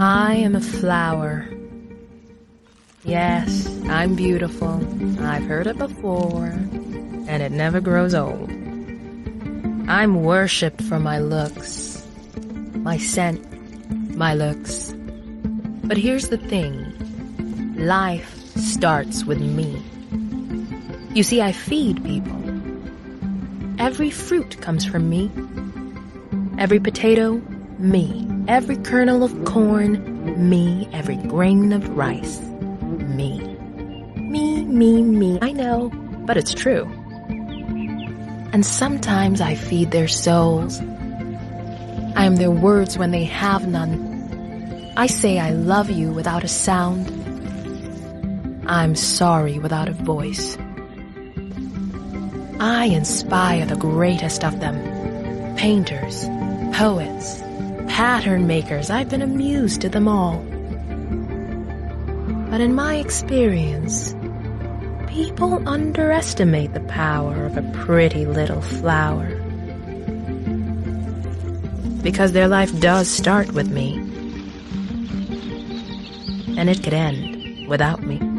I am a flower. Yes, I'm beautiful. I've heard it before, and it never grows old. I'm worshipped for my looks, my scent, my looks. But here's the thing life starts with me. You see, I feed people. Every fruit comes from me. Every potato, me. Every kernel of corn, me. Every grain of rice, me. Me, me, me. I know, but it's true. And sometimes I feed their souls. I am their words when they have none. I say I love you without a sound. I'm sorry without a voice. I inspire the greatest of them painters, poets, pattern makers. I've been amused to them all. But in my experience, people underestimate the power of a pretty little flower. Because their life does start with me, and it could end without me.